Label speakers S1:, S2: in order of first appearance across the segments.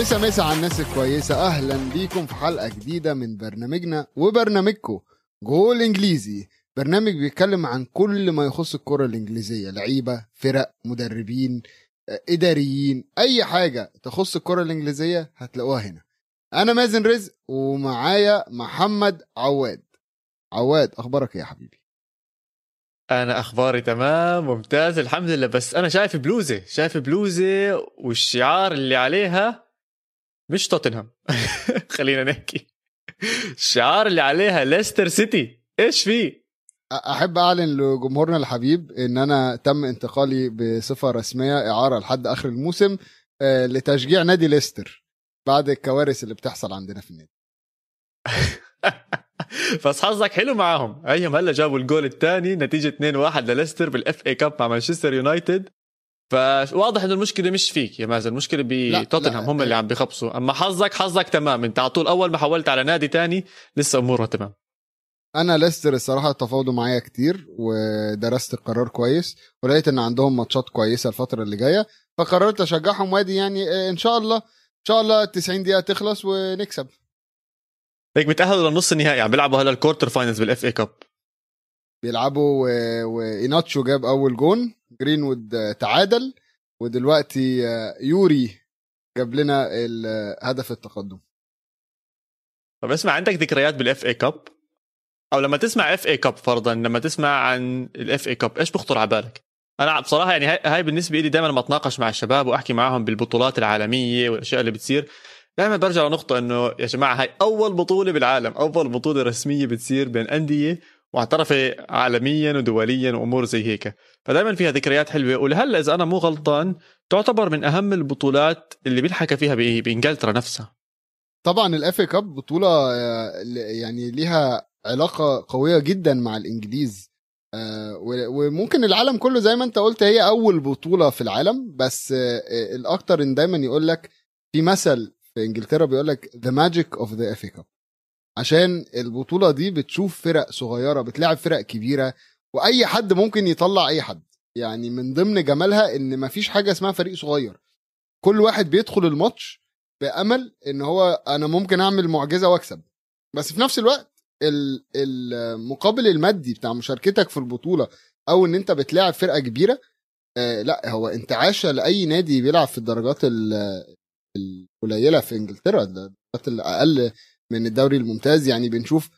S1: مسا مسا على الناس الكويسة. أهلا بيكم في حلقة جديدة من برنامجنا وبرنامجكم جول إنجليزي. برنامج بيتكلم عن كل ما يخص الكرة الإنجليزية. لعيبة فرق مدربين آه، إداريين. أي حاجة تخص الكرة الإنجليزية هتلاقوها هنا. أنا مازن رزق ومعايا محمد عواد. عواد أخبارك إيه يا حبيبي؟
S2: أنا أخباري تمام ممتاز الحمد لله. بس أنا شايف بلوزة شايف بلوزة والشعار اللي عليها مش توتنهام. خلينا نحكي. الشعار اللي عليها ليستر سيتي. إيش فيه؟
S1: أحب أعلن لجمهورنا الحبيب إن أنا تم انتقالي بصفة رسمية إعارة لحد آخر الموسم آه، لتشجيع نادي ليستر بعد الكوارث اللي بتحصل عندنا في النادي.
S2: بس حظك حلو معاهم. أيهم هلا جابوا الجول الثاني نتيجة 2-1 لليستر بال FA Cup مع مانشستر يونايتد. فواضح إنه المشكلة مش فيك يا مازن
S1: المشكلة
S2: بتوتنهام. هم اللي عم بيخبصوا. أما حظك حظك تمام. أنت على طول أول ما حولت على نادي تاني لسه أمورها تمام.
S1: أنا ليستر الصراحة تفاوضوا معايا كتير ودرست القرار كويس ولقيت إن عندهم ماتشات كويسة الفترة اللي جاية فقررت أشجعهم وأدي يعني آه، إن شاء الله إن شاء الله 90 دقيقة تخلص ونكسب.
S2: هيك بيتأهلوا للنص النهائي عم بيلعبوا هلا ال quarter finals بال FA Cup
S1: بيلعبوا و- وإيهيناتشو جاب أول جون. جرينوود آه، تعادل ودلوقتي آه، يوري جاب لنا آه، هدف التقدم.
S2: طب اسمع عندك ذكريات بال FA Cup أو لما تسمع FA Cup فرضا لما تسمع عن ال FA Cup إيش بخطر على بالك؟ أنا بصراحة يعني هاي, بالنسبة لي دائما لما أتناقش مع الشباب وأحكي معاهم بالبطولات العالمية والأشياء اللي بتصير دائما برجع لنقطة إنه يا جماعة هاي أول بطولة بالعالم أول بطولة رسمية بتصير بين أندية معترفة عالميا ودوليا وأمور زي هيك. فدائما فيها ذكريات حلوة. ولهلأ إذا أنا مو غلطان تعتبر من أهم البطولات اللي بينحكى فيها بإنجلترا نفسها.
S1: طبعا ال FA Cup بطولة آه، يعني ليها علاقة قوية جدا مع الإنجليز. آه، وممكن العالم كله زي ما أنت قلت هي أول بطولة في العالم بس آه، الأكتر إن دايما يقول لك في مثل في إنجلترا بيقول لك the magic of the FA Cup عشان البطولة دي بتشوف فرق صغيرة بتلعب فرق كبيرة وأي حد ممكن يطلع أي حد. يعني من ضمن جمالها إن مفيش حاجة اسمها فريق صغير. كل واحد بيدخل الماتش بأمل إن هو أنا ممكن أعمل معجزة وأكسب. بس في نفس الوقت ال- المقابل المادي بتاع مشاركتك في البطولة أو إن أنت بتلاعب فرقة كبيرة آه لا هو انتعاشة لأي نادي بيلعب في الدرجات ال- القليلة في إنجلترا الدرجات الأقل من الدوري الممتاز. يعني بنشوف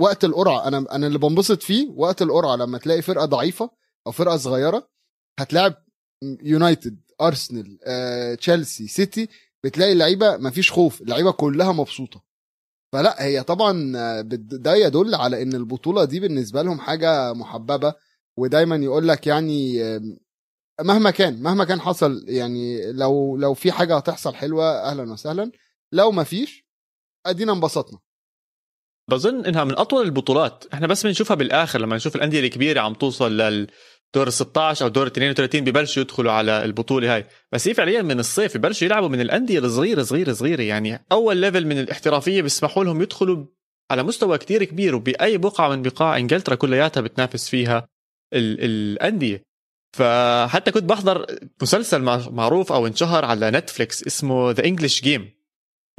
S1: وقت القرعة أنا أنا اللي بنبسط فيه وقت القرعة لما تلاقي فرقة ضعيفة أو فرقة صغيرة هتلاعب يونايتد ارسنال آه، تشيلسي سيتي بتلاقي اللعيبة مفيش خوف اللعيبة كلها مبسوطة. فلا هي طبعا ده يدل على إن البطولة دي بالنسبة لهم حاجة محببة ودايما يقول لك يعني مهما كان مهما كان حصل يعني لو لو في حاجة هتحصل حلوة أهلا وسهلا. لو ما فيش أدينا انبسطنا.
S2: بظن إنها من أطول البطولات. إحنا بس بنشوفها بالآخر لما نشوف الأندية الكبيرة عم توصل للدور ال 16 أو دور ال 32 ببلشوا يدخلوا على البطولة هاي. بس هي فعليا من الصيف ببلشوا يلعبوا من الأندية الصغيرة صغيرة صغيرة. يعني أول ليفل من الاحترافية بيسمحوا لهم يدخلوا على مستوى كتير كبير وبأي بقعة من بقاع إنجلترا كلياتها بتنافس فيها ال- الأندية. فحتى كنت بحضر مسلسل مع- معروف أو انشهر على نتفليكس اسمه The English Game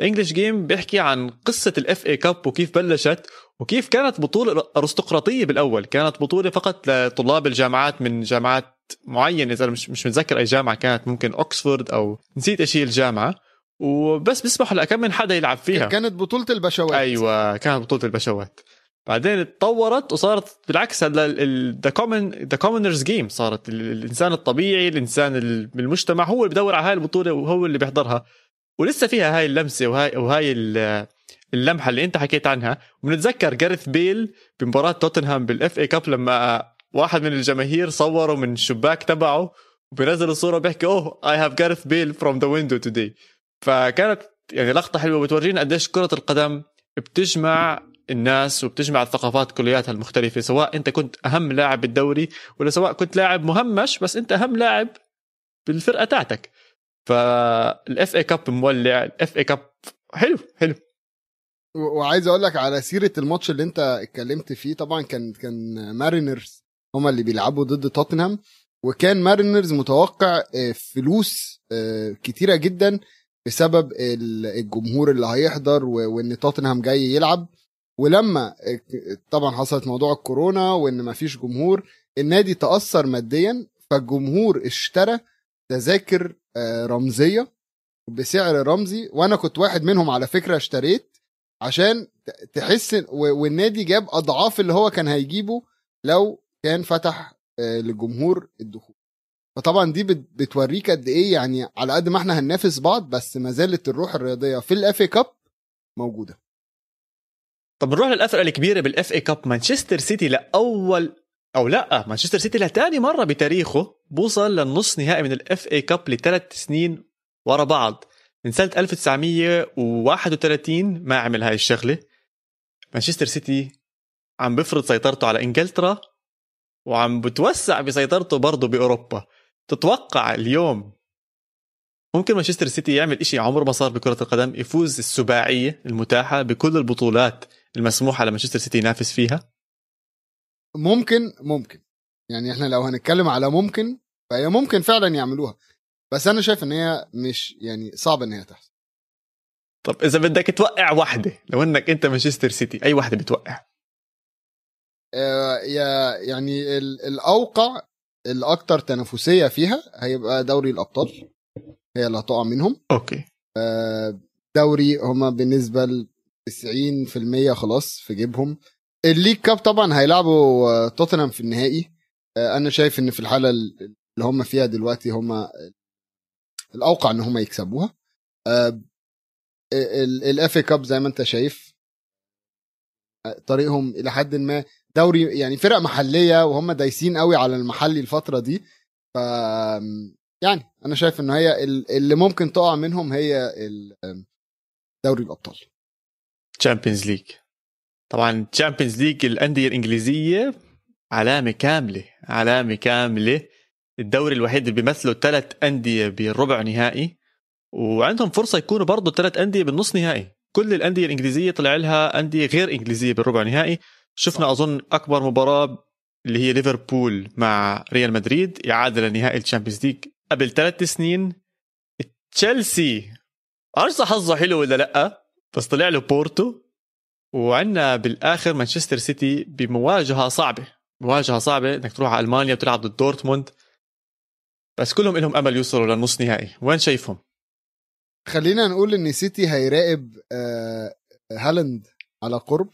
S2: ال English Game بيحكي عن قصة ال FA Cup وكيف بلشت وكيف كانت بطولة ارستقراطيه بالأول. كانت بطولة فقط لطلاب الجامعات من جامعات معينه إذا مش مش متذكر أي جامعة كانت ممكن اوكسفورد أو نسيت إيش هي الجامعة. وبس بيسمحوا لكم من حدا يلعب فيها.
S1: كانت بطولة البشوات.
S2: أيوه كانت بطولة البشوات. بعدين اتطورت وصارت بالعكس هلا the common the commoners' game صارت. ال- الإنسان الطبيعي الإنسان ال- بالمجتمع هو اللي بدور على هاي البطولة وهو اللي بيحضرها. ولسه فيها هاي اللمسة وهاي وهاي ال- اللمحة اللي انت حكيت عنها. وبنتذكر جارث بيل بمباراة توتنهام بال FA Cup لما واحد من الجماهير صوره من الشباك تبعه وبينزل الصورة بيحكي oh I have جارث بيل from the window today فكانت يعني لقطة حلوة بتورجينا قديش كرة القدم بتجمع الناس وبتجمع الثقافات كلياتها المختلفة سواء انت كنت أهم لاعب بالدوري ولا سواء كنت لاعب مهمش بس انت أهم لاعب بالفرقة تاعتك. فال FA Cup مولع. ال FA Cup حلو حلو.
S1: وعايز أقول لك على سيرة الماتش اللي انت اتكلمت فيه طبعا كان كان Mariners هما اللي بيلعبوا ضد توتنهام وكان Mariners متوقع آه، فلوس آه، كتيرة جدا بسبب الجمهور اللي هيحضر وإن توتنهام جاي يلعب. ولما طبعا حصلت موضوع الكورونا وإن مفيش جمهور النادي تأثر ماديا فالجمهور اشترى تذاكر رمزية. بسعر رمزي وأنا كنت واحد منهم على فكرة اشتريت عشان تحس والنادي جاب أضعاف اللي هو كان هيجيبه لو كان فتح للجمهور الدخول. فطبعا دي بتوريك قد إيه يعني على قد ما إحنا هننافس بعض بس ما زالت الروح الرياضية في ال FA Cup موجودة.
S2: طب نروح للأفرقة الكبيرة بال FA Cup مانشستر سيتي لأول أو لا مانشستر سيتي لثاني مرة بتاريخه بوصل للنص نهائي من ال FA Cup لثلاث سنين ورا بعض. من سنة 1931 ما عمل هاي الشغلة. مانشستر سيتي عم بفرض سيطرته على إنجلترا وعم بتوسع بسيطرته برضه بأوروبا. تتوقع اليوم ممكن مانشستر سيتي يعمل إشي عمره ما صار بكرة القدم يفوز السباعية المتاحة بكل البطولات المسموحة لمانشستر سيتي ينافس فيها؟
S1: ممكن ممكن. يعني إحنا لو هنتكلم على ممكن فهي ممكن فعلا يعملوها. بس أنا شايف إن هي مش يعني صعب إن هي تحصل.
S2: طب إذا بدك توقع واحدة لو إنك أنت مانشستر سيتي أي واحدة بتوقع؟
S1: آه يا يعني الأوقع الاكثر تنافسية فيها هيبقى دوري الأبطال. هي اللي هتقع منهم.
S2: أوكي.
S1: دوري هما بالنسبة ل 90% خلاص في جيبهم. ال League Cup طبعا هيلعبوا توتنهام في النهائي. أنا شايف إن في الحالة اللي هم فيها دلوقتي هم الأوقع إن هم يكسبوها. ال FA Cup زي ما أنت شايف طريقهم إلى حد ما دوري يعني فرق محلية وهم دايسين قوي على المحلي الفترة دي. ف يعني أنا شايف إن هي اللي ممكن تقع منهم هي دوري الأبطال.
S2: Champions League طبعا Champions League الأندية الإنجليزية علامة كاملة علامة كاملة. الدوري الوحيد اللي بيمثلوا ثلاث أندية بالربع نهائي وعندهم فرصة يكونوا برضه ثلاث أندية بالنص نهائي. كل الأندية الإنجليزية طلع لها أندية غير إنجليزية بالربع نهائي. شفنا أظن أكبر مباراة اللي هي ليفربول مع ريال مدريد إعادة لنهائي ال Champions League قبل ثلاث سنين. تشيلسي عرفت حظه حلو ولا لأ؟ بس طلع له بورتو. وعندنا بالآخر مانشستر سيتي بمواجهة صعبة. مواجهة صعبة إنك تروح على ألمانيا وتلعب ضد دورتموند. بس كلهم لهم أمل يوصلوا للنص نهائي. وين شايفهم؟
S1: خلينا نقول إن سيتي هيراقب آه هالاند على قرب.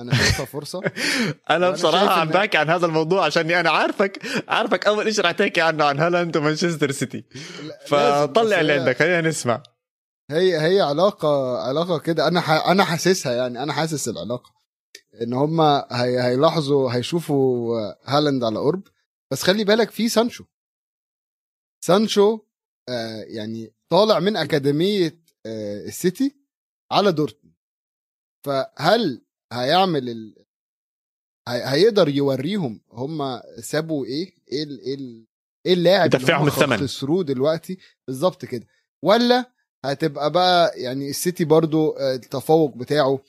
S1: أنا شايفها فرصة.
S2: أنا بصراحة عم بحكي عن هذا الموضوع عشاني أنا عارفك عارفك أول شيء رح تحكي عنه عن هالاند ومانشستر سيتي. فطلع اللي عندك خلينا نسمع.
S1: هي هي علاقة علاقة كده. أنا ح... أنا حاسسها يعني. أنا حاسس العلاقة إن هم هي... هيلاحظوا هيشوفوا هالاند على قرب بس خلي بالك في سانشو. سانشو آه يعني طالع من أكاديمية آه السيتي على دورتموند. فهل هيعمل ال... هي... هيقدر يوريهم هم سابوا إيه؟ إيه ال... إيه, ال... إيه اللاعب
S2: دفعهم الثمن.
S1: خسروه دلوقتي؟ بالظبط كده. ولا هتبقى بقى يعني السيتي برضو التفوق بتاعه.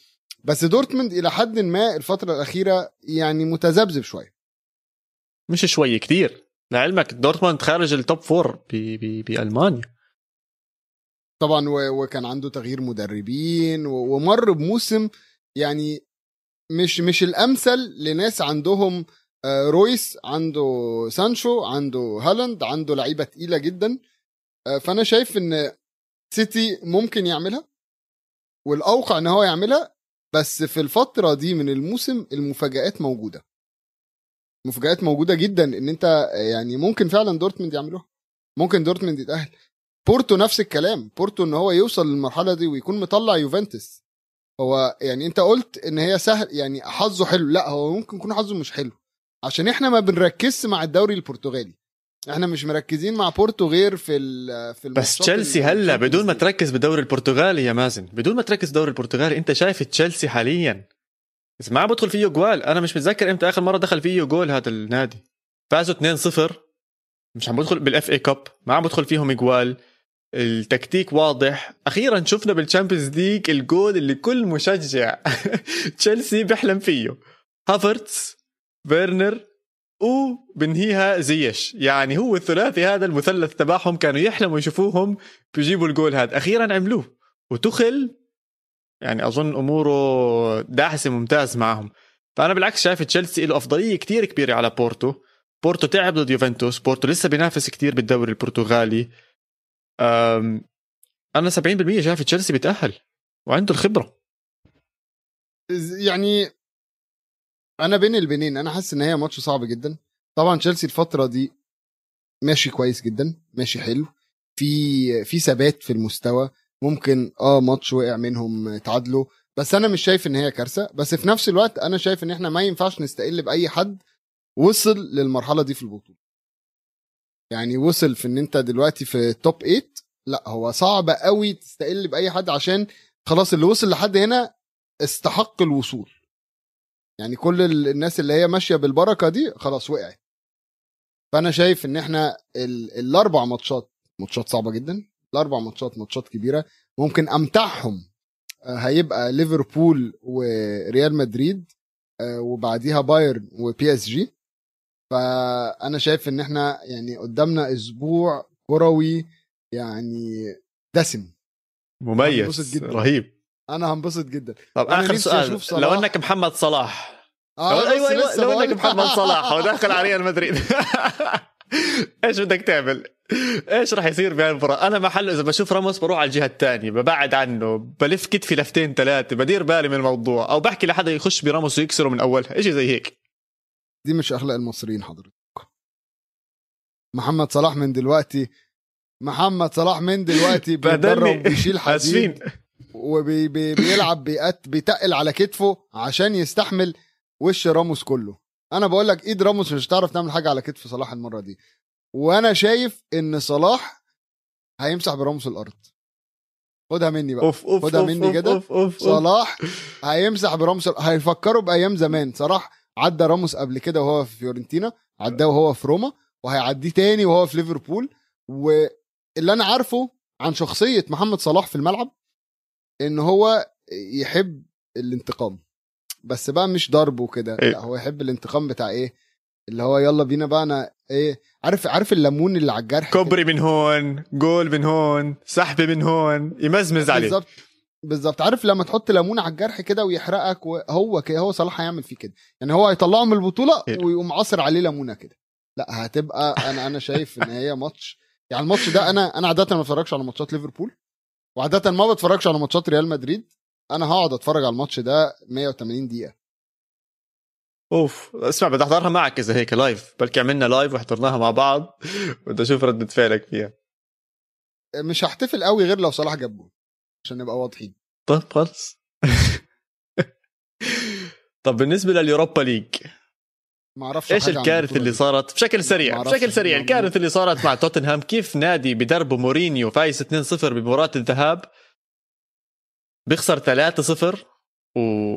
S1: بس دورتموند إلى حد ما الفترة الأخيرة يعني متذبذب شوية.
S2: مش شوي كتير. لعلمك دورتموند خارج ال top four بألمانيا.
S1: طبعا وكان عنده تغيير مدربين ومر بموسم يعني مش مش الأمثل لناس عندهم رويس عنده سانشو عنده هالاند عنده لعيبة تقيلة جدا. فأنا شايف إن سيتي ممكن يعملها والأوقع إن هو يعملها بس في الفترة دي من الموسم المفاجآت موجودة. مفاجآت موجودة جدا إن أنت يعني ممكن فعلا دورتموند يعملوها. ممكن دورتموند يتأهل. بورتو نفس الكلام. بورتو إن هو يوصل للمرحلة دي ويكون مطلع يوفنتوس. هو يعني أنت قلت إن هي سهل يعني حظه حلو. لأ هو ممكن يكون حظه مش حلو. عشان إحنا ما بنركزش مع الدوري البرتغالي. إحنا مش مركزين مع بورتو غير في في
S2: بس تشيلسي هلا بدون ما تركز بالدوري البرتغالي يا مازن بدون ما تركز بالدوري البرتغالي انت شايف تشيلسي حاليا. بس ما عم بدخل فيه جول أنا مش متذكر إمتى آخر مرة دخل فيه جول هذا النادي. فازوا 2-0 مش عم بدخل بال FA Cup ما عم بدخل فيهم جول. التكتيك واضح. أخيرا شفنا بال Champions League الجول اللي كل مشجع تشيلسي بيحلم فيه. هافرتس فيرنر وبنهيها زياش. يعني هو الثلاثي هذا المثلث تبعهم كانوا يحلموا يشوفوهم بيجيبوا الجول هذا. أخيرا عملوه. وتوخل يعني أظن أموره داحسه ممتاز معهم. فأنا بالعكس شايف تشيلسي له أفضلية كتير كبيرة على بورتو. بورتو تعب ضد يوفنتوس. بورتو لسه بينافس كتير بالدوري البرتغالي. أنا 70% شايف تشيلسي بيتأهل. وعنده الخبرة.
S1: يعني أنا بين البنين أنا حاسس إن هي ماتش صعب جدا. طبعا تشيلسي الفترة دي ماشي كويس جدا ماشي حلو. في في ثبات في المستوى ممكن آه ماتش وقع منهم تعادلوا بس أنا مش شايف إن هي كارثة. بس في نفس الوقت أنا شايف إن إحنا ما ينفعش نستقل بأي حد وصل للمرحلة دي في البطولة. يعني وصل في إن أنت دلوقتي في توب 8 لا هو صعب قوي تستقل بأي حد عشان خلاص اللي وصل لحد هنا استحق الوصول. يعني كل الناس اللي هي ماشية بالبركة دي خلاص وقعت. فأنا شايف إن إحنا ال- الأربع ماتشات ماتشات صعبة جدا الأربع ماتشات ماتشات كبيرة ممكن أمتعهم. آه، هيبقى ليفربول وريال مدريد آه، وبعديها بايرن و PSG فأنا شايف إن إحنا يعني قدامنا أسبوع كروي يعني دسم.
S2: مميز. رهيب.
S1: أنا هنبسط جدا.
S2: طب
S1: أنا آخر
S2: سؤال. لو إنك محمد صلاح.
S1: آه
S2: لو
S1: بس
S2: أيوه أيوه
S1: لسه
S2: لو إنك محمد صلاح وداخل على ريال مدريد. إيش بدك تعمل؟ إيش راح يصير بهاي المباراة؟ أنا محله إذا بشوف راموس بروح على الجهة الثانية ببعد عنه بلف كتفي لفتين ثلاثة بدير بالي من الموضوع أو بحكي لحدا يخش براموس ويكسره من أولها شيء زي هيك.
S1: دي مش أخلاق المصريين حضرتك. محمد صلاح من دلوقتي محمد صلاح من دلوقتي بيتدرب بيشيل حديد وبيلعب بيقت بيتقل على كتفه عشان يستحمل وش راموس كله. أنا بقول لك إيد راموس مش هتعرف تعمل حاجة على كتف صلاح المرة دي. وأنا شايف إن صلاح هيمسح براموس الأرض. خدها مني بقى.
S2: أوف أوف
S1: خدها
S2: أوف
S1: مني كده. صلاح هيمسح براموس هيفكروا بأيام زمان. صلاح عدى راموس قبل كده وهو في فيورنتينا عداه وهو في روما وهيعديه تاني وهو في ليفربول. واللي أنا عارفه عن شخصية محمد صلاح في الملعب إن هو يحب الانتقام. بس بقى مش ضرب وكده
S2: إيه.
S1: لا هو يحب الانتقام بتاع إيه؟ اللي هو يلا بينا بقى أنا إيه عارف عارف الليمون اللي على الجرح؟
S2: كوبري من هون جول من هون سحبه من هون يمزمز عليه
S1: بالظبط بالظبط. عارف لما تحط ليمون على الجرح كده ويحرقك وهو كده هو صلاح هيعمل فيه كده. يعني هو هيطلعه من البطولة
S2: إيه.
S1: ويقوم عاصر عليه ليمونة كده. لا هتبقى أنا أنا شايف إن هي ماتش. يعني الماتش ده أنا أنا عاده ما بتفرجش على ماتشات ليفربول. وعادة ما بتفرجش على ماتشات ريال مدريد. أنا هقعد أتفرج على الماتش ده 180 دقيقة.
S2: أوف اسمع بدي احضرها معك إذا هيك live بلكي عملنا live وحضرناها مع بعض. بدي أشوف ردة فعلك فيها.
S1: مش هحتفل قوي غير لو صلاح جاب جول عشان نبقى واضحين.
S2: طيب خلص طب بالنسبة
S1: لل Europa
S2: League
S1: ما أعرفش
S2: إيش
S1: الكارثة
S2: اللي. صارت بشكل سريع. بشكل سريع الكارثة اللي صارت مع توتنهام كيف نادي بدربه مورينيو فايز 2-0 بمباراة الذهاب بيخسر 3-0 و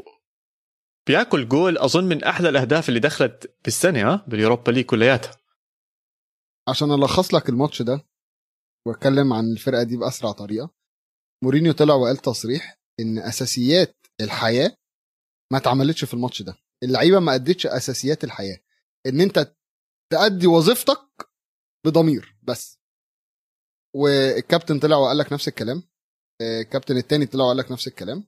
S2: بياكل جول أظن من أحلى الأهداف اللي دخلت بالسنة ها بال Europa League كلياتها
S1: عشان ألخص لك الماتش ده وأتكلم عن الفرقة دي بأسرع طريقة مورينيو طلع وقال تصريح إن أساسيات الحياة ما اتعملتش في الماتش ده اللعيبة ما أدتش أساسيات الحياة. إن أنت تأدي وظيفتك بضمير بس. والكابتن طلع وقال لك نفس الكلام. آه، الكابتن التاني طلع وقال لك نفس الكلام.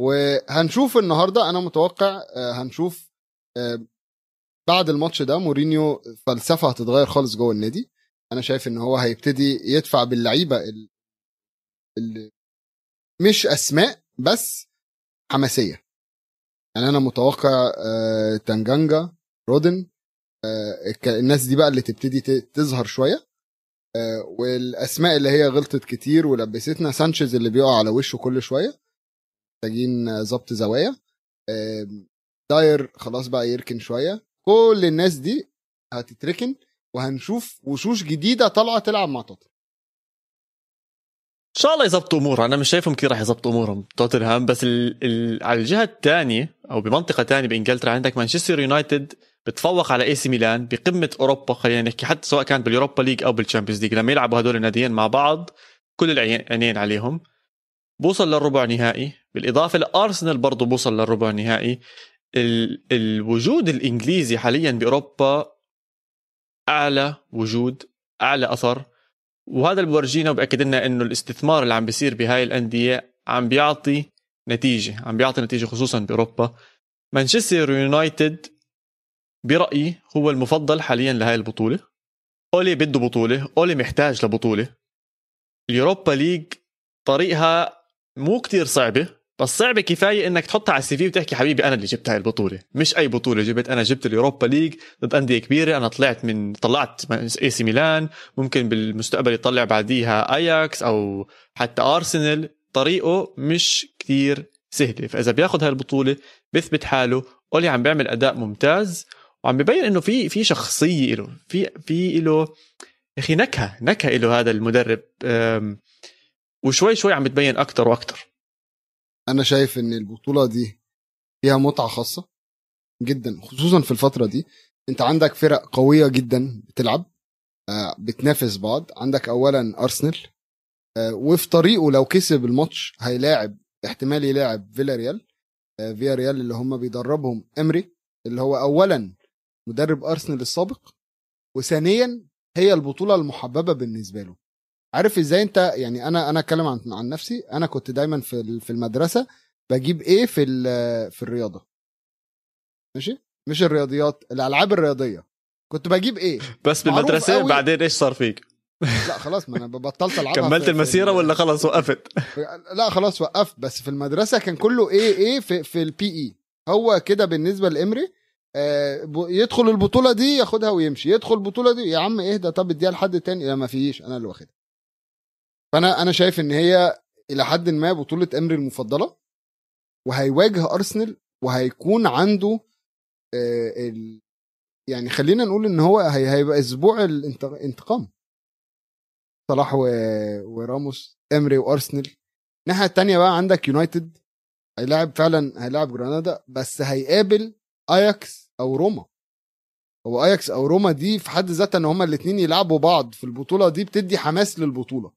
S1: وهنشوف النهارده أنا متوقع آه، هنشوف آه، بعد الماتش ده مورينيو فلسفة هتتغير خالص جوه النادي. أنا شايف إن هو هيبتدي يدفع باللعيبة ال- اللي مش أسماء بس حماسية. يعني أنا متوقع آه، تانجانجا رودون آه، الناس دي بقى اللي تبتدي تظهر شوية. آه، والأسماء اللي هي غلطت كتير ولبستنا سانشيز اللي بيقع على وشه كل شوية محتاجين آه، ظبط زوايا. آه، داير خلاص بقى يركن شوية. كل الناس دي هتتركن وهنشوف وشوش جديدة طالعة تلعب مع توتنهام.
S2: إن شاء الله يظبطوا أمورهم. أنا مش شايفهم كثير راح يظبطوا أمورهم. توتنهام بس ال... ال... على الجهة الثانية أو بمنطقة ثانية بإنجلترا عندك مانشستر يونايتد بتفوق على AC ميلان بقمة أوروبا. خلينا نحكي حتى سواء كان بال Europa League أو بال Champions League. لما يلعبوا هدول الناديين مع بعض كل العينين عليهم. بوصل للربع نهائي بالإضافة لأرسنال برضه بوصل للربع نهائي ال... الوجود الإنجليزي حاليا بأوروبا أعلى وجود أعلى أثر. وهذا اللي بورجينا وباكد لنا إنه الاستثمار اللي عم بيصير بهاي الأندية عم بيعطي نتيجة عم بيعطي نتيجة خصوصا بأوروبا. مانشستر يونايتد برأيي هو المفضل حاليا لهي البطولة. أولي بده بطولة أولي محتاج لبطولة. ال Europa League طريقها مو كتير صعبة. بس صعبه كفاية إنك تحطها على ال CV وتحكي حبيبي أنا اللي جبت هاي البطولة. مش أي بطولة جبت أنا جبت ال Europa League ضد أندية كبيرة أنا طلعت من طلعت AC ميلان ممكن بالمستقبل يطلع بعديها أياكس أو حتى أرسنال. طريقه مش كتير سهلة. فإذا بياخذ هاي البطولة بيثبت حاله. أولي عم بيعمل أداء ممتاز وعم ببين إنه في في شخصية له في في له يا أخي نكهة نكهة له هذا المدرب. وشوي شوي عم بتبين أكثر وأكثر
S1: أنا شايف إن البطولة دي فيها متعة خاصة جدا خصوصا في الفترة دي. أنت عندك فرق قوية جدا بتلعب آه، بتنافس بعض. عندك اولا أرسنال آه، وفي طريقه لو كسب الماتش هيلاعب احتمال يلاعب فيلا ريال آه، فيا ريال اللي هم بيدربهم إمري اللي هو اولا مدرب أرسنال السابق وثانيا هي البطولة المحببة بالنسبة له. عارف إزاي انت يعني أنا أنا اتكلم عن عن نفسي. أنا كنت دايما في في المدرسة بجيب إيه في في الرياضة. ماشي؟ مش الرياضيات الألعاب الرياضية. كنت بجيب إيه
S2: بس بالمدرسة بعدين إيش صار فيك؟
S1: لا خلاص ما أنا بطلت العب
S2: كملت المسيرة ولا خلاص وقفت؟
S1: لا خلاص وقفت. بس في المدرسة كان كله إيه إيه في, في البي اي هو كده بالنسبة لإمري آه يدخل البطولة دي ياخدها ويمشي. يدخل البطولة دي يا عم اهدى. طب اديها لحد تاني. لا ما فيش. أنا اللي واخدها. فأنا أنا شايف إن هي إلى حد ما بطولة أمري المفضلة وهيواجه أرسنال وهيكون عنده آه ال... يعني خلينا نقول إن هو هي... هيبقى أسبوع الانتقام. صلاح و... وراموس إمري وأرسنال. الناحية الثانية بقى عندك يونايتد هيلاعب فعلا هيلاعب جرانادا بس هيقابل أياكس أو روما. هو أياكس أو روما دي في حد ذاتها إن هما الاثنين يلعبوا بعض في البطولة دي بتدي حماس للبطولة.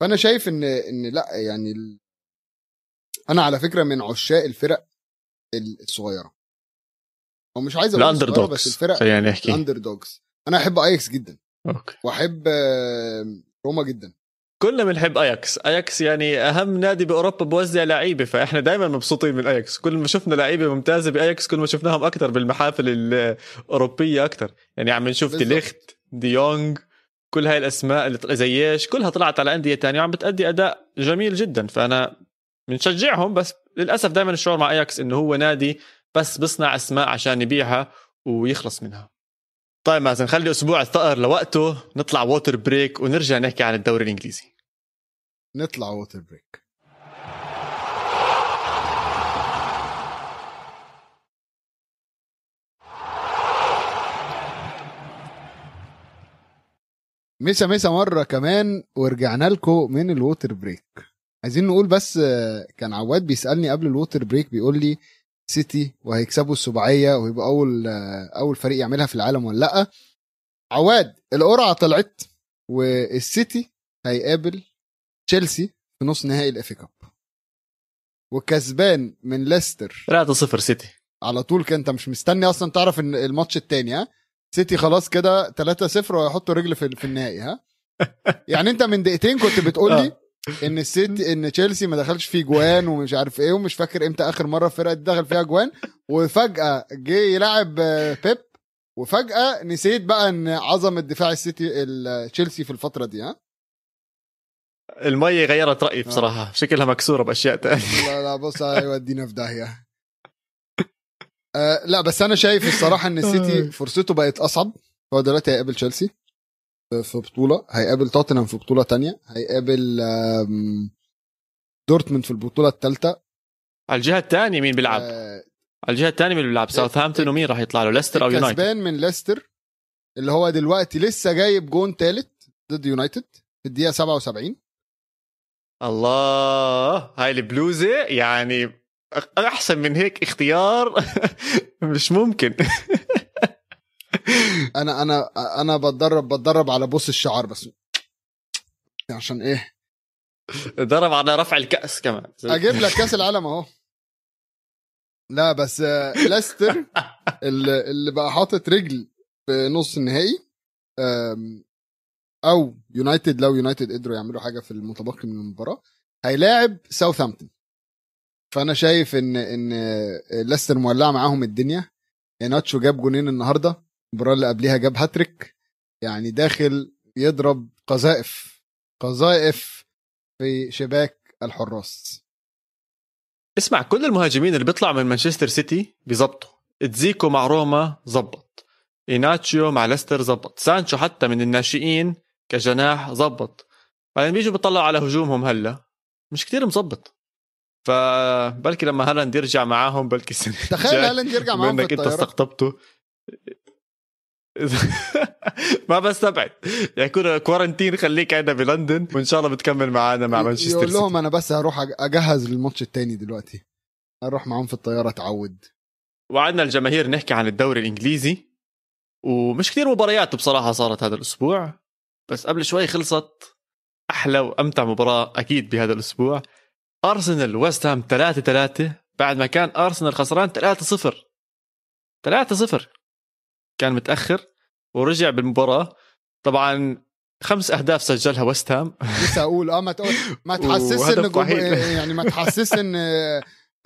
S1: فأنا شايف إن إن لأ يعني ال... أنا على فكرة من عشاق الفرق الصغيرة. أو مش عايز
S2: أقول ال underdogs بس الفرق خلينا نحكي.
S1: ال underdogs أنا أحب اياكس جدا.
S2: أوكي.
S1: وأحب روما جدا.
S2: كلنا بنحب اياكس اياكس يعني أهم نادي بأوروبا بوزع لعيبة فإحنا دائما مبسوطين من اياكس كل ما شفنا لعيبة ممتازة باياكس كل ما شفناهم أكثر بالمحافل الأوروبية أكثر يعني عم نشوف ديليخت ديونج كل هاي الأسماء اللي زي إيش كلها طلعت على أندية تانية وعم بتأدي أداء جميل جدا. فأنا بنشجعهم بس للأسف دائما الشعور مع اياكس إنه هو نادي بس بصنع أسماء عشان يبيعها ويخلص منها. طيب مازن خلي أسبوع الثأر لوقته نطلع water break ونرجع نحكي عن الدوري الإنجليزي.
S1: نطلع water break مسا مسا مرة كمان ورجعنا لكم من ال water break. عايزين نقول بس كان عواد بيسألني قبل ال water break بيقول لي سيتي وهيكسبوا السباعيه ويبقى أول أول فريق يعملها في العالم ولا لأ. عواد القرعة طلعت والسيتي هيقابل تشيلسي في نص نهائي ال FA Cup. وكسبان من ليستر.
S2: 3-0 سيتي.
S1: على طول كده أنت مش مستني أصلا تعرف إن الماتش التاني ها؟ سيتي خلاص كده 3-0 وهيحطوا رجل في, في النهائي ها؟ يعني انت من دقيقتين كنت بتقول لي آه. إن السيتي إن تشيلسي ما دخلش فيه جوان ومش عارف إيه ومش فاكر إمتى آخر مرة الفرقة دي دخل فيها جوان وفجأة جه يلعب بيب وفجأة نسيت بقى إن عظمه دفاع السيتي تشيلسي في الفترة دي ها؟
S2: المية غيرت رأيي بصراحة شكلها مكسورة بأشياء تانية.
S1: لا لا بص هيودينا في داهية. أه لا بس أنا شايف الصراحة إن السيتي فرصته بقت أصعب هو دلوقتي هيقابل تشيلسي في بطولة هيقابل توتنهام في بطولة تانية هيقابل دورتموند في البطولة الثالثه
S2: على الجهة الثانية مين بيلعب؟ آه على الجهة الثانية مين بيلعب؟ ساوثهامبتون ومين راح يطلع له؟ ليستر أو يونايتد؟
S1: كسبان من ليستر اللي هو دلوقتي لسه جايب جون ثالث ضد يونايتد في الدقيقة 77
S2: الله هاي البلوزة يعني أحسن من هيك اختيار مش ممكن.
S1: أنا أنا أنا بتدرب بتدرب على بوس الشعر بس. عشان إيه؟
S2: ضرب على رفع الكأس كمان.
S1: أجيب لك كأس العالم أهو. لا بس ليستر اللي, اللي بقى حاطط رجل في نص النهائي أو يونايتد لو يونايتد قدروا يعملوا حاجة في المتبقي من المباراة هيلاعب ساوثهامبتون. فأنا شايف إن إن ليستر مولعه معاهم الدنيا. ناتشو جاب جونين النهارده المباراه اللي قبليها جاب هاتريك. يعني داخل يضرب قذائف قذائف في شباك الحراس.
S2: اسمع كل المهاجمين اللي بيطلعوا من مانشستر سيتي بيزبطوا تزيكو مع روما زبط إيهيناتشو مع ليستر زبط سانشو حتى من الناشئين كجناح زبط بعدين بيجوا بيطلعوا على هجومهم هلا. مش كتير مزبط فبلكي لما هالاند يرجع معاهم بلكي السنة
S1: تخيل هالاند يرجع
S2: بما
S1: معاهم في
S2: إنك
S1: أنت
S2: استقطبته. ما بستبعد. يكون كورنتين خليك عندنا بلندن وإن شاء الله بتكمل معنا مع مانشستر
S1: يقول لهم أنا بس هروح أجهز للماتش التاني دلوقتي. أروح معاهم في الطيارة اتعود
S2: وعدنا الجماهير نحكي عن الدوري الإنجليزي. ومش كثير مباريات بصراحة صارت هذا الأسبوع بس قبل شوي خلصت أحلى وأمتع مباراة أكيد بهذا الأسبوع. أرسنال ويست هام 3 3 بعد ما كان أرسنال خسران 3 0 3 0 كان متأخر ورجع بالمباراة. طبعا خمس أهداف سجلها ويست هام.
S1: لسه أقول آه ما تقول ما
S2: وهدف
S1: إن جم...
S2: وحيد.
S1: يعني ما تحسسش إن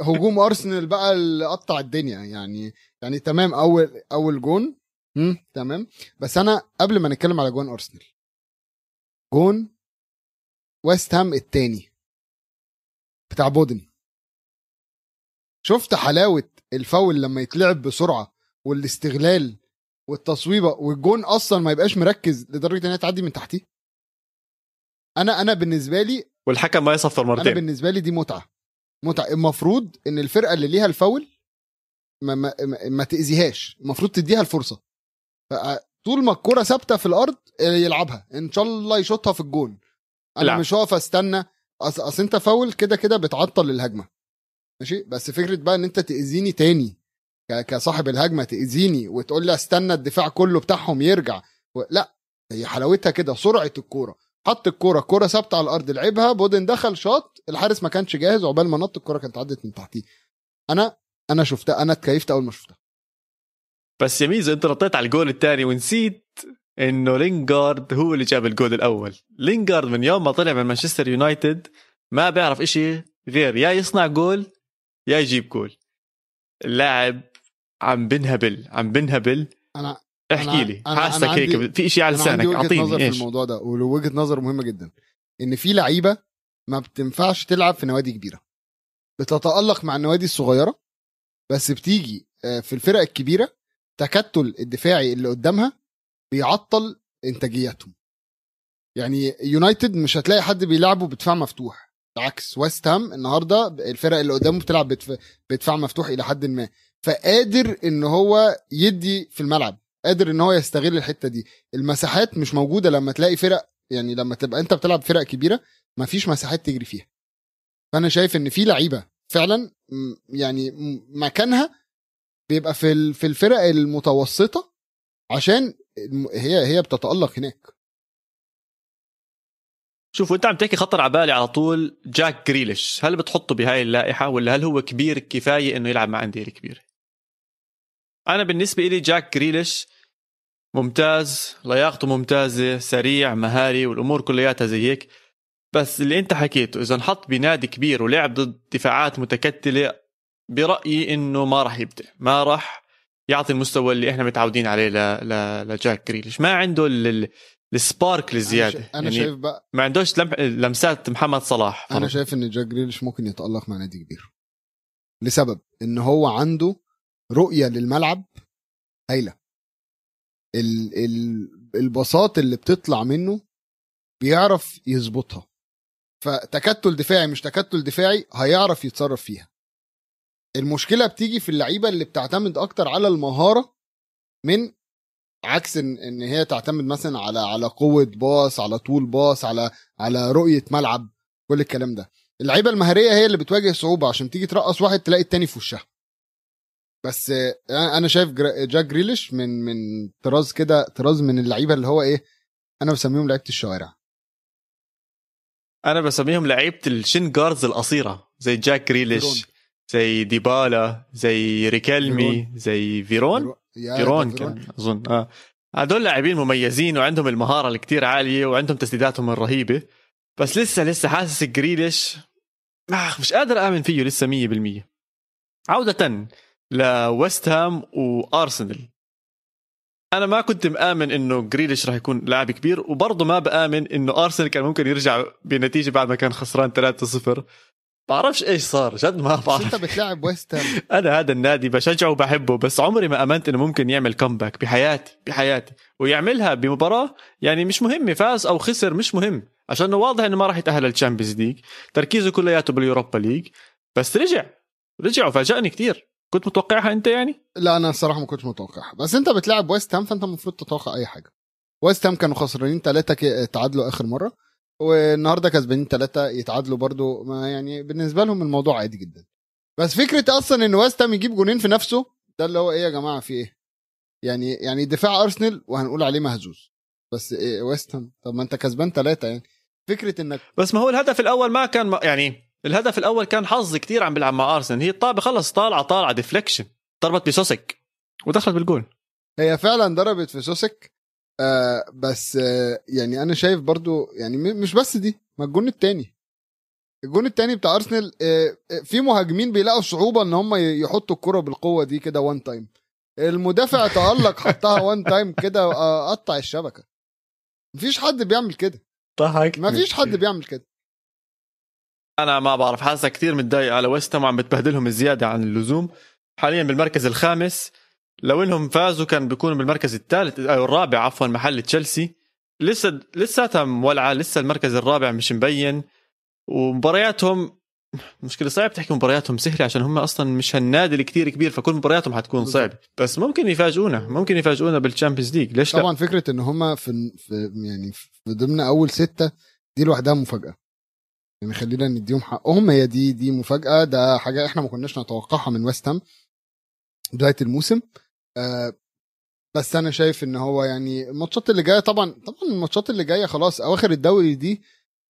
S1: هجوم أرسنال بقى اللي قطع الدنيا. يعني يعني تمام أول أول جون. تمام. بس أنا قبل ما نتكلم على جون أرسنال جون ويست هام التاني. بتاع بوين. شفت حلاوة الفاول لما يتلعب بسرعة والاستغلال والتصويبة والجون أصلا ما يبقاش مركز لدرجة انها تعدي من تحتيه؟ أنا أنا بالنسبة لي
S2: والحكم ما يصفر
S1: أنا
S2: مرتين
S1: بالنسبة لي دي متعة. متعة. المفروض إن الفرقة اللي ليها الفاول ما, ما, ما, ما تأذيهاش. المفروض تديها الفرصة. طول ما الكرة ثابتة في الأرض يلعبها. إن شاء الله يشوطها في الجون. أنا
S2: لا.
S1: مش هقف أستنى. اصل أصل أنت فاول كده كده بتعطل الهجمة. ماشي؟ بس فكرة بقى إن أنت تأذيني تاني كصاحب الهجمة تأذيني وتقول لي أستنى الدفاع كله بتاعهم يرجع و... لأ هي حلاوتها كده سرعة الكورة. حط الكورة الكورة ثابتة على الأرض لعبها بوين دخل شاط الحارس ما كانش جاهز عقبال ما نط الكورة كانت عدت من تحتيه. أنا أنا شفتها أنا اتكيفت أول ما شفتها.
S2: بس يا ميزو أنت نطيت على الجول الثاني ونسيت إنه لينجارد هو اللي جاب الجول الأول. لينجارد من يوم ما طلع من مانشستر يونايتد ما بيعرف إشي غير يا يصنع جول يا يجيب جول. اللاعب عم بيهبل عم بيهبل.
S1: أنا
S2: احكي
S1: أنا-
S2: لي حاسك هيك في إشي على لسانك
S1: نظر
S2: أعطيني
S1: في
S2: إيش؟
S1: الموضوع ده ووجهه نظر مهمة جدا. إن في لعيبة ما بتنفعش تلعب في نوادي كبيرة. بتتألق مع النوادي الصغيرة بس بتيجي آه، في الفرق الكبيرة تكتل الدفاعي اللي قدامها بيعطل إنتاجيتهم. يعني يونايتد مش هتلاقي حد بيلعبه بدفاع مفتوح بالعكس ويست هام النهارده الفرق اللي قدامه بتلعب بدف- بدفاع مفتوح إلى حد ما. فقادر إن هو يدي في الملعب قادر إن هو يستغل الحتة دي. المساحات مش موجودة لما تلاقي فرق يعني لما تبقى أنت بتلعب فرق كبيرة مفيش مساحات تجري فيها. فأنا شايف إن في لعيبة فعلا يعني مكانها بيبقى في في الفرق المتوسطة عشان هي هي بتتألق هناك.
S2: شوف وانت عم تحكي خطر على بالي على طول جاك جريليش. هل بتحطه بهاي اللائحة ولا هل هو كبير كفاية إنه يلعب مع أندية كبيرة؟ أنا بالنسبة لي جاك جريليش ممتاز لياقته ممتازة سريع مهاري والأمور كلياتها زي هيك. بس اللي أنت حكيته إذا انحط بنادي كبير ولعب ضد دفاعات متكتلة برأيي إنه ما راح يبدع ما راح يعطي المستوى اللي إحنا متعودين عليه ل... ل... لجاك جريليش. ما عنده ال... ال... السبارك الزيادة.
S1: أنا, شا... أنا
S2: يعني
S1: شايف بقى
S2: ما عندوش لم... لمسات محمد صلاح.
S1: أنا
S2: فرضاً.
S1: شايف إن جاك جريليش ممكن يتألق مع نادي كبير. لسبب إن هو عنده رؤية للملعب هايلة. ال... ال... البساط اللي بتطلع منه بيعرف يظبطها. فتكتل دفاعي مش تكتل دفاعي هيعرف يتصرف فيها. المشكلة بتيجي في اللعيبة اللي بتعتمد أكتر على المهارة من عكس ان هي تعتمد مثلا على على قوة باص على طول باص على على رؤية ملعب كل الكلام ده. اللعيبة المهارية هي اللي بتواجه صعوبة عشان تيجي ترقص واحد تلاقي التاني في وشها. بس أنا شايف جاك جريليش من من طراز كده طراز من اللعيبة اللي هو إيه أنا بسميهم لعيبة الشوارع.
S2: أنا بسميهم لعيبة ال shin guards القصيره زي جاك
S1: فيرون.
S2: زي ديبالا زي ريكيلمي
S1: فيرون.
S2: زي فيرون؟
S1: فيرون.
S2: كان أظن. آه. هدول لاعبين مميزين وعندهم المهارة الكتير عالية وعندهم تسديداتهم الرهيبة. بس لسه لسه حاسس جريليش آه مش قادر آمن فيه لسه 100% عودة لويست هام وأرسنال. أنا ما كنت مآمن إنه جريليش راح يكون لاعب كبير وبرضه ما بآمن إنه أرسنال كان ممكن يرجع بنتيجة بعد ما كان خسران 3-0 بعرفش إيش صار جد ما بعرف
S1: أنت بتلعب ويست هام
S2: أنا هذا النادي بشجعه وبحبه بس عمري ما أمنت إنه ممكن يعمل comeback بحياتي بحياتي. ويعملها بمباراة يعني مش مهمة فاز أو خسر مش مهم. عشان واضح إنه ما راح يتأهل لل Champions League تركيزه كلياته بال Europa League بس رجع رجع وفاجأني كتير. كنت متوقعها أنت يعني؟
S1: لا أنا الصراحه ما كنتش متوقعها. بس أنت بتلعب ويست هام فأنت المفروض تتوقع أي حاجة. ويست هام كانوا خسرانين ثلاثة تعادلوا آخر مرة. والنهارده كسبانين ثلاثة يتعادلوا برضو. ما يعني بالنسبة لهم الموضوع عادي جدا. بس فكرة أصلا إن ويست هام يجيب جونين في نفسه ده اللي هو إيه يا جماعة في إيه؟ يعني يعني دفاع أرسنال وهنقول عليه مهزوز. بس إيه ويست هام طب ما أنت كسبان ثلاثة يعني. فكرة إنك
S2: بس ما هو الهدف الأول ما كان ما يعني الهدف الأول كان حظ كتير عم بيلعب مع أرسنال. هي الطابة خلص طالعة طالعة deflection ضربت بسوتشيك ودخلت بالجول
S1: هي فعلا ضربت في سوتشيك آه بس آه يعني أنا شايف برضو يعني مش بس دي ما الجون التاني. الجون التاني بتاع أرسنال آه آه، في مهاجمين بيلاقوا صعوبة إن هم يحطوا الكرة بالقوة دي كده one time المدافع تألق حطها one time كده آه، قطع الشبكة. مفيش حد بيعمل كده.
S2: ضحك
S1: مفيش حد بيعمل كده.
S2: أنا ما بعرف حاسة كثير متضايق على ويست هام بتبهدلهم زياده عن اللزوم. حاليا بالمركز الخامس لو انهم فازوا كان بيكونوا بالمركز الثالث أو الرابع عفوا محل تشيلسي. لسه لساتها مولعة لسه المركز الرابع مش مبين. ومبارياتهم مشكلة صعب تحكي مبارياتهم سهلة عشان هم أصلا مش هالنادي الكتير كبير فكل مبارياتهم حتكون. صعبة بس ممكن يفاجئونا ممكن يفاجئونا بال Champions League ليش لا؟
S1: طبعا فكرة إن هم في, في يعني في ضمن أول ستة دي لوحدها مفاجأة. يعني خلينا نديهم حقهم هي دي دي مفاجأة. ده حاجة إحنا ما كناش نتوقعها من ويست هام بداية الموسم. آه بس أنا شايف إن هو يعني الماتشات اللي جاية طبعا طبعا الماتشات اللي جاية خلاص أواخر الدوري دي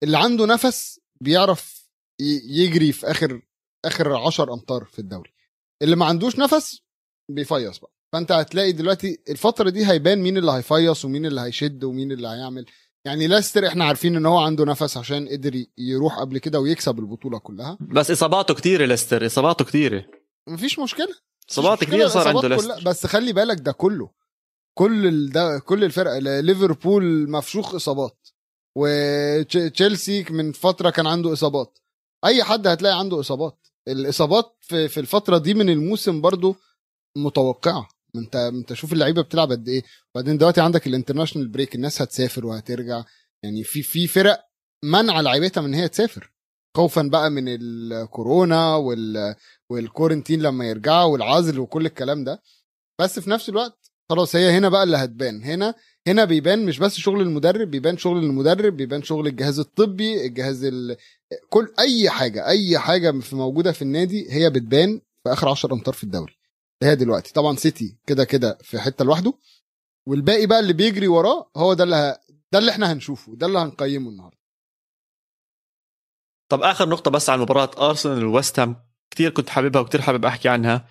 S1: اللي عنده نفس بيعرف يجري في آخر آخر 10 أمتار في الدوري. اللي ما عندوش نفس بيفيص بقى. فأنت هتلاقي دلوقتي الفترة دي هيبان مين اللي هيفيص ومين اللي هيشد ومين اللي هيعمل. يعني لاستر إحنا عارفين إن هو عنده نفس عشان قدر يروح قبل كده ويكسب البطولة كلها.
S2: بس إصاباته كثيرة ليستر إصاباته كثيرة
S1: مفيش مشكلة.
S2: إصابات
S1: مش
S2: كثير صار عنده
S1: كلها بس خلي بالك ده كله كل ده كل الفرق ليفربول مفشوخ إصابات وتشيلسي من فترة كان عنده إصابات. أي حد هتلاقي عنده إصابات. الإصابات في, في الفترة دي من الموسم برضو متوقعة. ما انت انت شوف اللعيبة بتلعب قد إيه. وبعدين دلوقتي عندك ال international break الناس هتسافر وهترجع. يعني في في فرق منع لعيبتها من إن هي تسافر. خوفا بقى من الكورونا وال وال quarantine لما يرجعوا والعزل وكل الكلام ده. بس في نفس الوقت خلاص هي هنا بقى اللي هتبان. هنا هنا بيبان مش بس شغل المدرب بيبان شغل المدرب بيبان شغل الجهاز الطبي الجهاز ال... كل أي حاجة أي حاجة في موجودة في النادي هي بتبان في آخر 10 أمتار في الدوري. هي دلوقتي. طبعا سيتي كده كده في حتة لوحده. والباقي بقى اللي بيجري وراه هو ده اللي ه... ده اللي إحنا هنشوفه ده اللي هنقيمه النهارده.
S2: طب آخر نقطة بس عن مباراة أرسنال وويست هام. كثير كنت حاببها وكثير حابب أحكي عنها.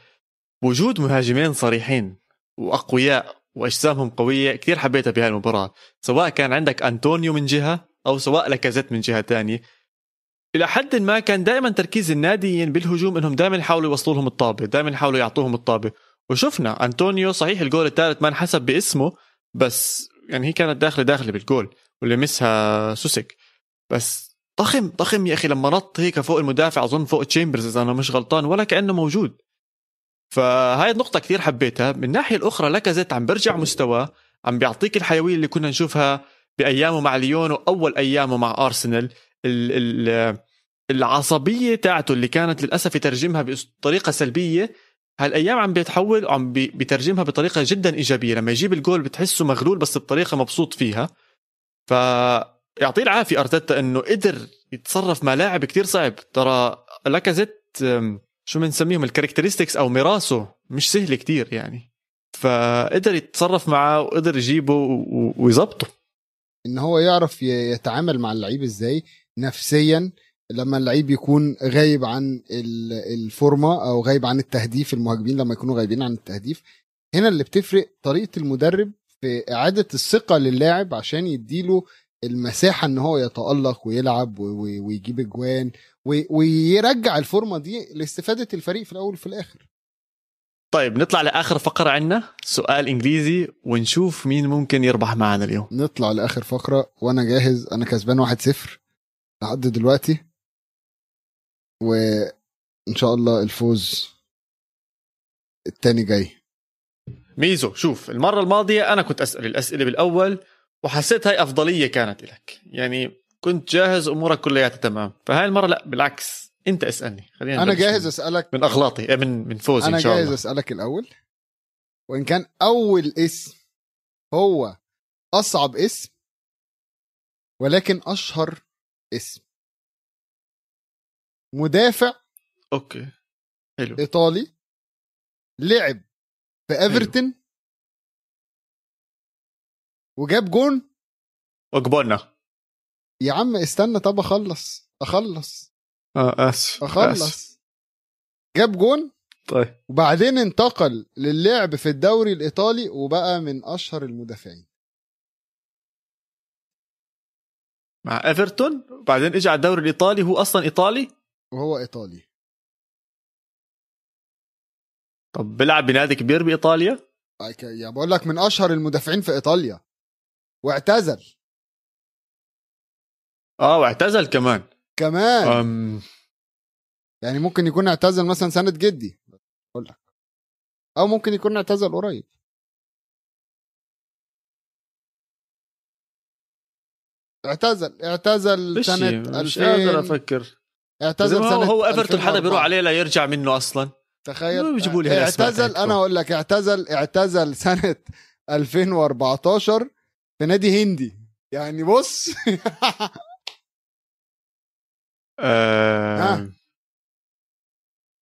S2: وجود مهاجمين صريحين وأقوياء وأجسامهم قوية كثير حبيتها بهاي المباراة. سواء كان عندك أنطونيو من جهة أو سواء لاكازيت من جهة تانية. إلى حد ما كان دائما تركيز الناديين بالهجوم إنهم دائما يحاولوا يوصلوا لهم الطابة دائما يحاولوا يعطوهم الطابة. وشفنا أنطونيو صحيح الجول الثالث ما انحسب باسمه بس يعني هي كانت داخلة داخلة بالجول واللي مسها سوتشيك بس ضخم ضخم يا أخي لما نط هيك فوق المدافع أظن فوق تشامبرز إذا أنا مش غلطان ولا كأنه موجود. فهاي النقطة كثير حبيتها. من الناحية الأخرى لاكازيت عم برجع مستواه عم بيعطيك الحيوية اللي كنا نشوفها بأيامه مع ليون وأول أيامه مع أرسنال. ال ال العصبية تاعته اللي كانت للأسف يترجمها بطريقة سلبية هالأيام عم بيتحول وعم بي- بيترجمها بطريقة جدا إيجابية. لما يجيب الجول بتحسه مغلول بس بطريقة مبسوط فيها. فيعطيه العافية أرتيتا إنه قدر يتصرف مع لاعب كتير صعب. ترى لاكازيت شو بنسميهم الكاركترستكس أو ميراثه مش سهل كتير يعني. فقدر يتصرف معاه وقدر يجيبه ويظبطه.
S1: إن هو يعرف يتعامل مع اللعيب إزاي نفسيا لما اللعيب يكون غايب عن ال- الفورمة أو غايب عن التهديف المهاجمين لما يكونوا غايبين عن التهديف. هنا اللي بتفرق طريقة المدرب في إعادة الثقة للاعب عشان يديله المساحة إن هو يتألق ويلعب ويجيب أجوان ويرجع الفورمة دي لاستفادة الفريق في الأول وفي الآخر.
S2: طيب نطلع لآخر فقرة عندنا سؤال إنجليزي ونشوف مين ممكن يربح معنا اليوم.
S1: نطلع لآخر فقرة وأنا جاهز. أنا كسبان 1-0 لحد دلوقتي. وإن شاء الله الفوز التاني جاي.
S2: ميزو شوف المرة الماضية أنا كنت أسأل الأسئلة بالأول. وحسيت هاي أفضلية كانت لك يعني كنت جاهز أمورك كلياتها تمام. فهاي المرة لا بالعكس. أنت أسألني. خلينا أنا
S1: جاهز
S2: من-
S1: اسالك
S2: من اغلاطي إيه، من من فوزي
S1: أنا
S2: ان شاء
S1: جاهز
S2: الله.
S1: أسألك الأول. وإن كان أول اسم هو أصعب اسم ولكن أشهر اسم. مدافع
S2: أوكي. حلو.
S1: إيطالي لعب في إيفرتون وجاب جون.
S2: وقبلنا
S1: يا عم استنى طب أخلص
S2: أخلص. آه آسف.
S1: أخلص. جاب جون.
S2: طيب.
S1: وبعدين انتقل للعب في الدوري الإيطالي وبقى من أشهر المدافعين.
S2: مع إيفرتون. وبعدين اجى على الدوري الإيطالي. هو أصلا إيطالي؟
S1: وهو إيطالي.
S2: طب بيلعب بنادي كبير
S1: بإيطاليا؟ يا بقول لك من أشهر المدافعين في إيطاليا. واعتزل.
S2: آه واعتزل كمان.
S1: كمان.
S2: أم.
S1: يعني ممكن يكون اعتزل مثلا سنه جدي. أقول لك. أو ممكن يكون اعتزل قريب. اعتزل. اعتزل سنة
S2: مش قادر
S1: 2000
S2: أفكر.
S1: اعتزل سنه
S2: هو هو إيفرتون حدا
S1: 2004.
S2: بيروح عليه لا يرجع منه أصلا.
S1: تخيل.
S2: بيجيبوا لي
S1: اعتزل. أنا أقول لك اعتزل اعتزل سنة 2014 في نادي هندي. يعني بص.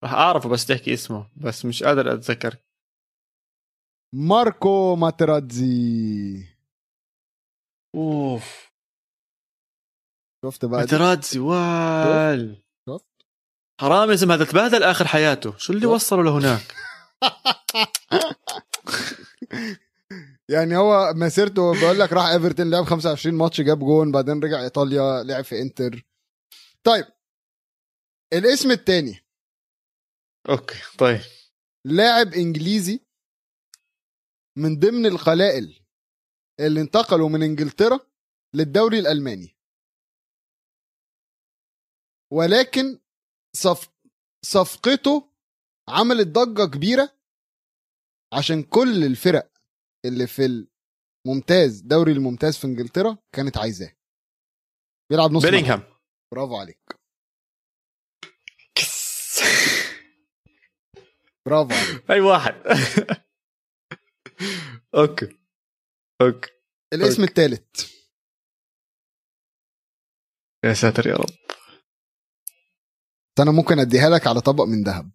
S2: راح أعرفه بس تحكي اسمه بس مش قادر أتذكر.
S1: ماركو ماتراتزي
S2: أوف.
S1: شفت بقى دي؟
S2: ماتراتزي وال
S1: شفت؟
S2: حرام زلمة هذا تبهدل آخر حياته. شو اللي؟ وصله لهناك؟
S1: يعني هو مسيرته بقول لك راح إيفرتون لعب 25 ماتش جاب جون بعدين رجع إيطاليا لعب في إنتر. طيب الاسم الثاني
S2: okay طيب.
S1: لاعب إنجليزي من ضمن القلائل اللي انتقلوا من إنجلترا للدوري الألماني. ولكن صف... صفقته عملت ضجة كبيرة عشان كل الفرق. اللي في الممتاز دوري الممتاز في انجلترا كانت عايزاه. بيلعب نص.
S2: بيلينغهام.
S1: برافو عليك. برافو عليك.
S2: أي واحد. okay. okay.
S1: الاسم الثالث
S2: يا ساتر يا رب.
S1: أنا ممكن أديها لك على طبق من ذهب.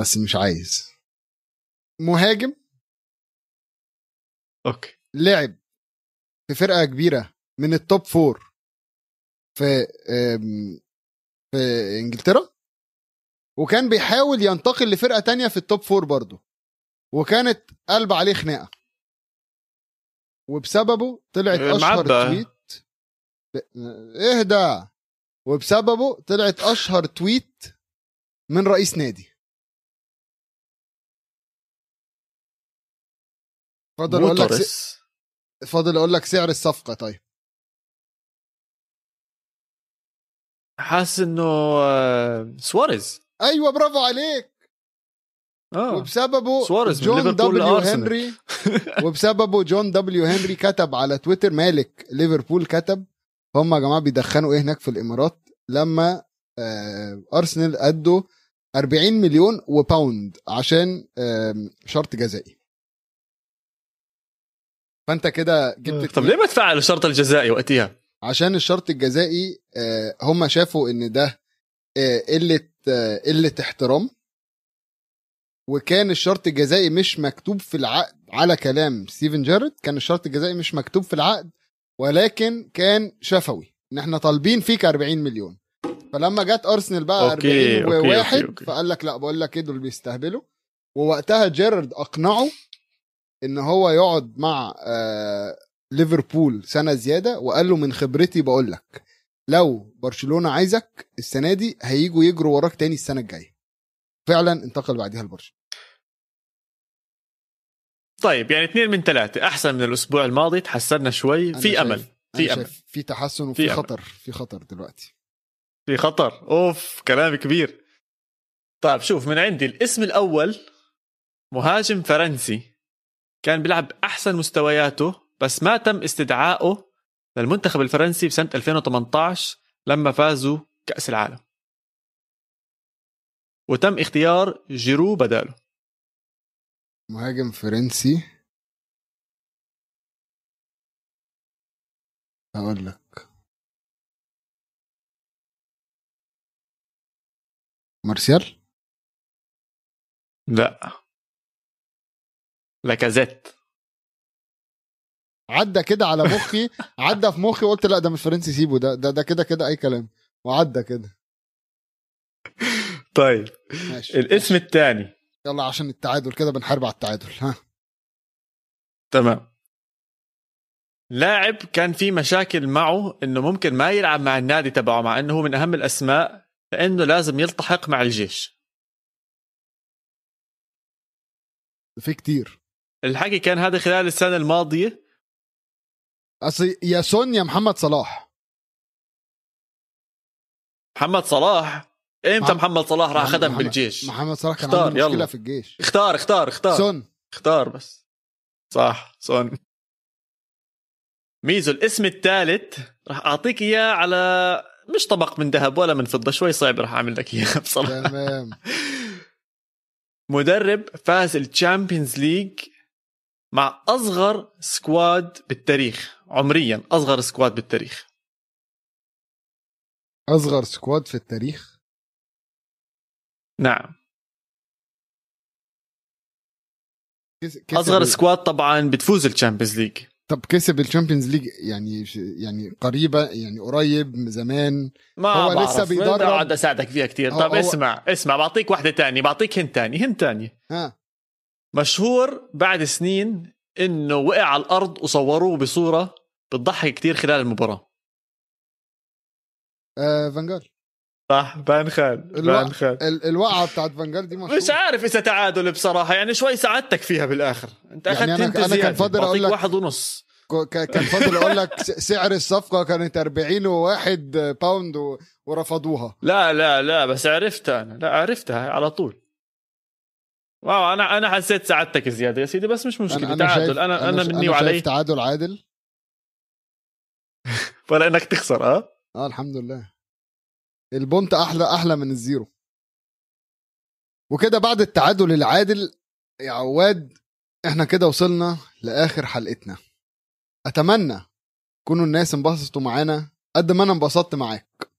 S1: بس مش عايز. مهاجم
S2: okay.
S1: لعب في فرقة كبيرة من ال top four في في إنجلترا وكان بيحاول ينتقل لفرقة تانية في ال top four برضه وكانت قلب عليه خناقة. وبسببه طلعت
S2: أه، أشهر.
S1: tweet اهدى وبسببه طلعت أشهر tweet من رئيس نادي. فاضل أقول لك س... فاضل أقول لك سعر الصفقة طيب.
S2: حاسس إنه آه، سواريز.
S1: أيوه برافو عليك.
S2: آه.
S1: وبسببه
S2: سواريز من
S1: جون دبليو. هنري. وبسببه جون دبليو هنري كتب على تويتر مالك ليفربول كتب هم يا جماعة بيدخنوا إيه هناك في الإمارات لما آه، أرسنال أدوا 40 مليون و pound عشان شرط جزائي. فانت كده جبت
S2: طب ليه ما تفعلوا الشرط الجزائي وقتها؟
S1: عشان الشرط الجزائي آه، هم شافوا إن ده آه، قلة آه، قلة احترام. وكان الشرط الجزائي مش مكتوب في العقد على كلام ستيفن جيرارد كان الشرط الجزائي مش مكتوب في العقد ولكن كان شفوي. ان إحنا طالبين فيك 40 مليون. فلما جت أرسنال بقى
S2: okay،
S1: 40
S2: okay،
S1: وواحد
S2: okay، okay.
S1: فقال لك لا بقول لك إيه دول بيستهبلوا. ووقتها جيرارد أقنعه إن هو يقعد مع آه ليفربول سنة زيادة وقال له من خبرتي بقول لك لو برشلونة عايزك السنة دي هيجوا يجروا وراك تاني السنة الجاية. فعلا انتقل بعديها لبرشلونة.
S2: طيب يعني اثنين من ثلاثة أحسن من الأسبوع الماضي تحسنا شوي في أمل في
S1: شايف في تحسن
S2: في
S1: وفي
S2: أمل.
S1: خطر في خطر دلوقتي.
S2: في خطر. أوف كلام كبير. طيب شوف من عندي الاسم الأول مهاجم فرنسي. كان بيلعب أحسن مستوياته بس ما تم استدعائه للمنتخب الفرنسي بسنة 2018 لما فازوا كأس العالم. وتم اختيار جيرو بداله.
S1: مهاجم فرنسي. هقول لك. مارسيال؟
S2: لا. لاكازيت
S1: عدى كده على مخي عدى في مخي قلت لا ده مش فرنسي سيبه ده ده ده كده كده أي كلام. وعدى كده.
S2: طيب
S1: ماشي
S2: الاسم الثاني
S1: يلا عشان التعادل كده بنحارب على التعادل ها.
S2: تمام. لاعب كان في مشاكل معه إنه ممكن ما يلعب مع النادي تبعه مع إنه هو من أهم الأسماء لأنه لازم يلتحق مع الجيش.
S1: في كتير.
S2: الحكي كان هذا خلال السنة الماضية؟
S1: أصل يا سون يا محمد صلاح.
S2: محمد صلاح؟ إمتى
S1: محمد-
S2: محمد صلاح راح خدم
S1: محمد-
S2: بالجيش؟
S1: محمد صلاح كان
S2: اختار،
S1: عنده مشكلة
S2: يلا.
S1: في الجيش.
S2: اختار اختار اختار.
S1: سون.
S2: اختار بس. صح سون. ميزو الاسم الثالث راح أعطيك إياه على مش طبق من ذهب ولا من فضة شوي صعب راح أعمل لك إياه بصراحة.
S1: تمام.
S2: مدرب فاز ال Champions League مع أصغر squad بالتاريخ عمريا أصغر squad بالتاريخ.
S1: أصغر squad في التاريخ؟
S2: نعم.
S1: كسب أصغر
S2: squad طبعا بتفوز ال Champions League.
S1: طب كسب ال Champions League يعني يعني قريبة يعني قريب زمان؟
S2: ما
S1: هو
S2: بعرف.
S1: لسه بيدرب.
S2: اقعد أساعدك فيها كثير
S1: هو-
S2: طب
S1: هو-
S2: اسمع اسمع بعطيك واحدة تانية بعطيك هنت تاني هنت تاني
S1: ها
S2: مشهور بعد سنين إنه وقع على الأرض وصوروه بصورة بتضحك كثير خلال المباراة.
S1: آه فانجال.
S2: صح بان خال
S1: الوقت.
S2: بان خال
S1: ال- الوقعة بتاعت فانجال دي مشهورة.
S2: مش عارف إذا تعادل بصراحة يعني شوي ساعدتك فيها بالآخر. أنت
S1: يعني
S2: أخذت
S1: أنا-
S2: أنت
S1: أنا كان فاضل
S2: بعطيك
S1: لك-
S2: واحد ونص.
S1: كان فاضل أقول لك سعر الصفقة كانت 40 وواحد pound و- ورفضوها.
S2: لا لا لا بس عرفتها أنا. لا عرفتها على طول. wow أنا أنا حسيت ساعدتك زياده يا سيدي بس مش مشكلة تعادل. أنا
S1: أنا,
S2: مني
S1: أنا
S2: وعلي.
S1: شايف تعادل عادل.
S2: ولا إنك تخسر آه
S1: آه الحمد لله. ال point أحلى أحلى من ال zero. وكده بعد التعادل العادل يا عواد إحنا كده وصلنا لآخر حلقتنا. أتمنى كونوا الناس انبسطوا معانا قد ما أنا انبسطت معاك.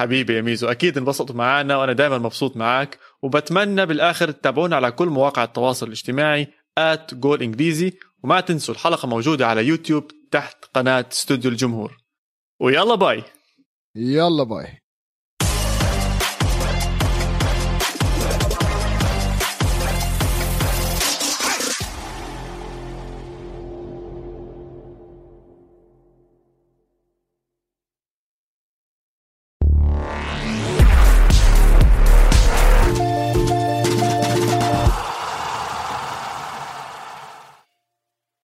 S2: حبيبي يا ميزو أكيد انبسطوا معنا وأنا دائما مبسوط معك وبتمنى بالآخر تتابعونا على كل مواقع التواصل الاجتماعي at جول انجليزي وما تنسوا الحلقة موجودة على يوتيوب تحت قناة استوديو الجمهور. ويلا باي.
S1: يلا bye.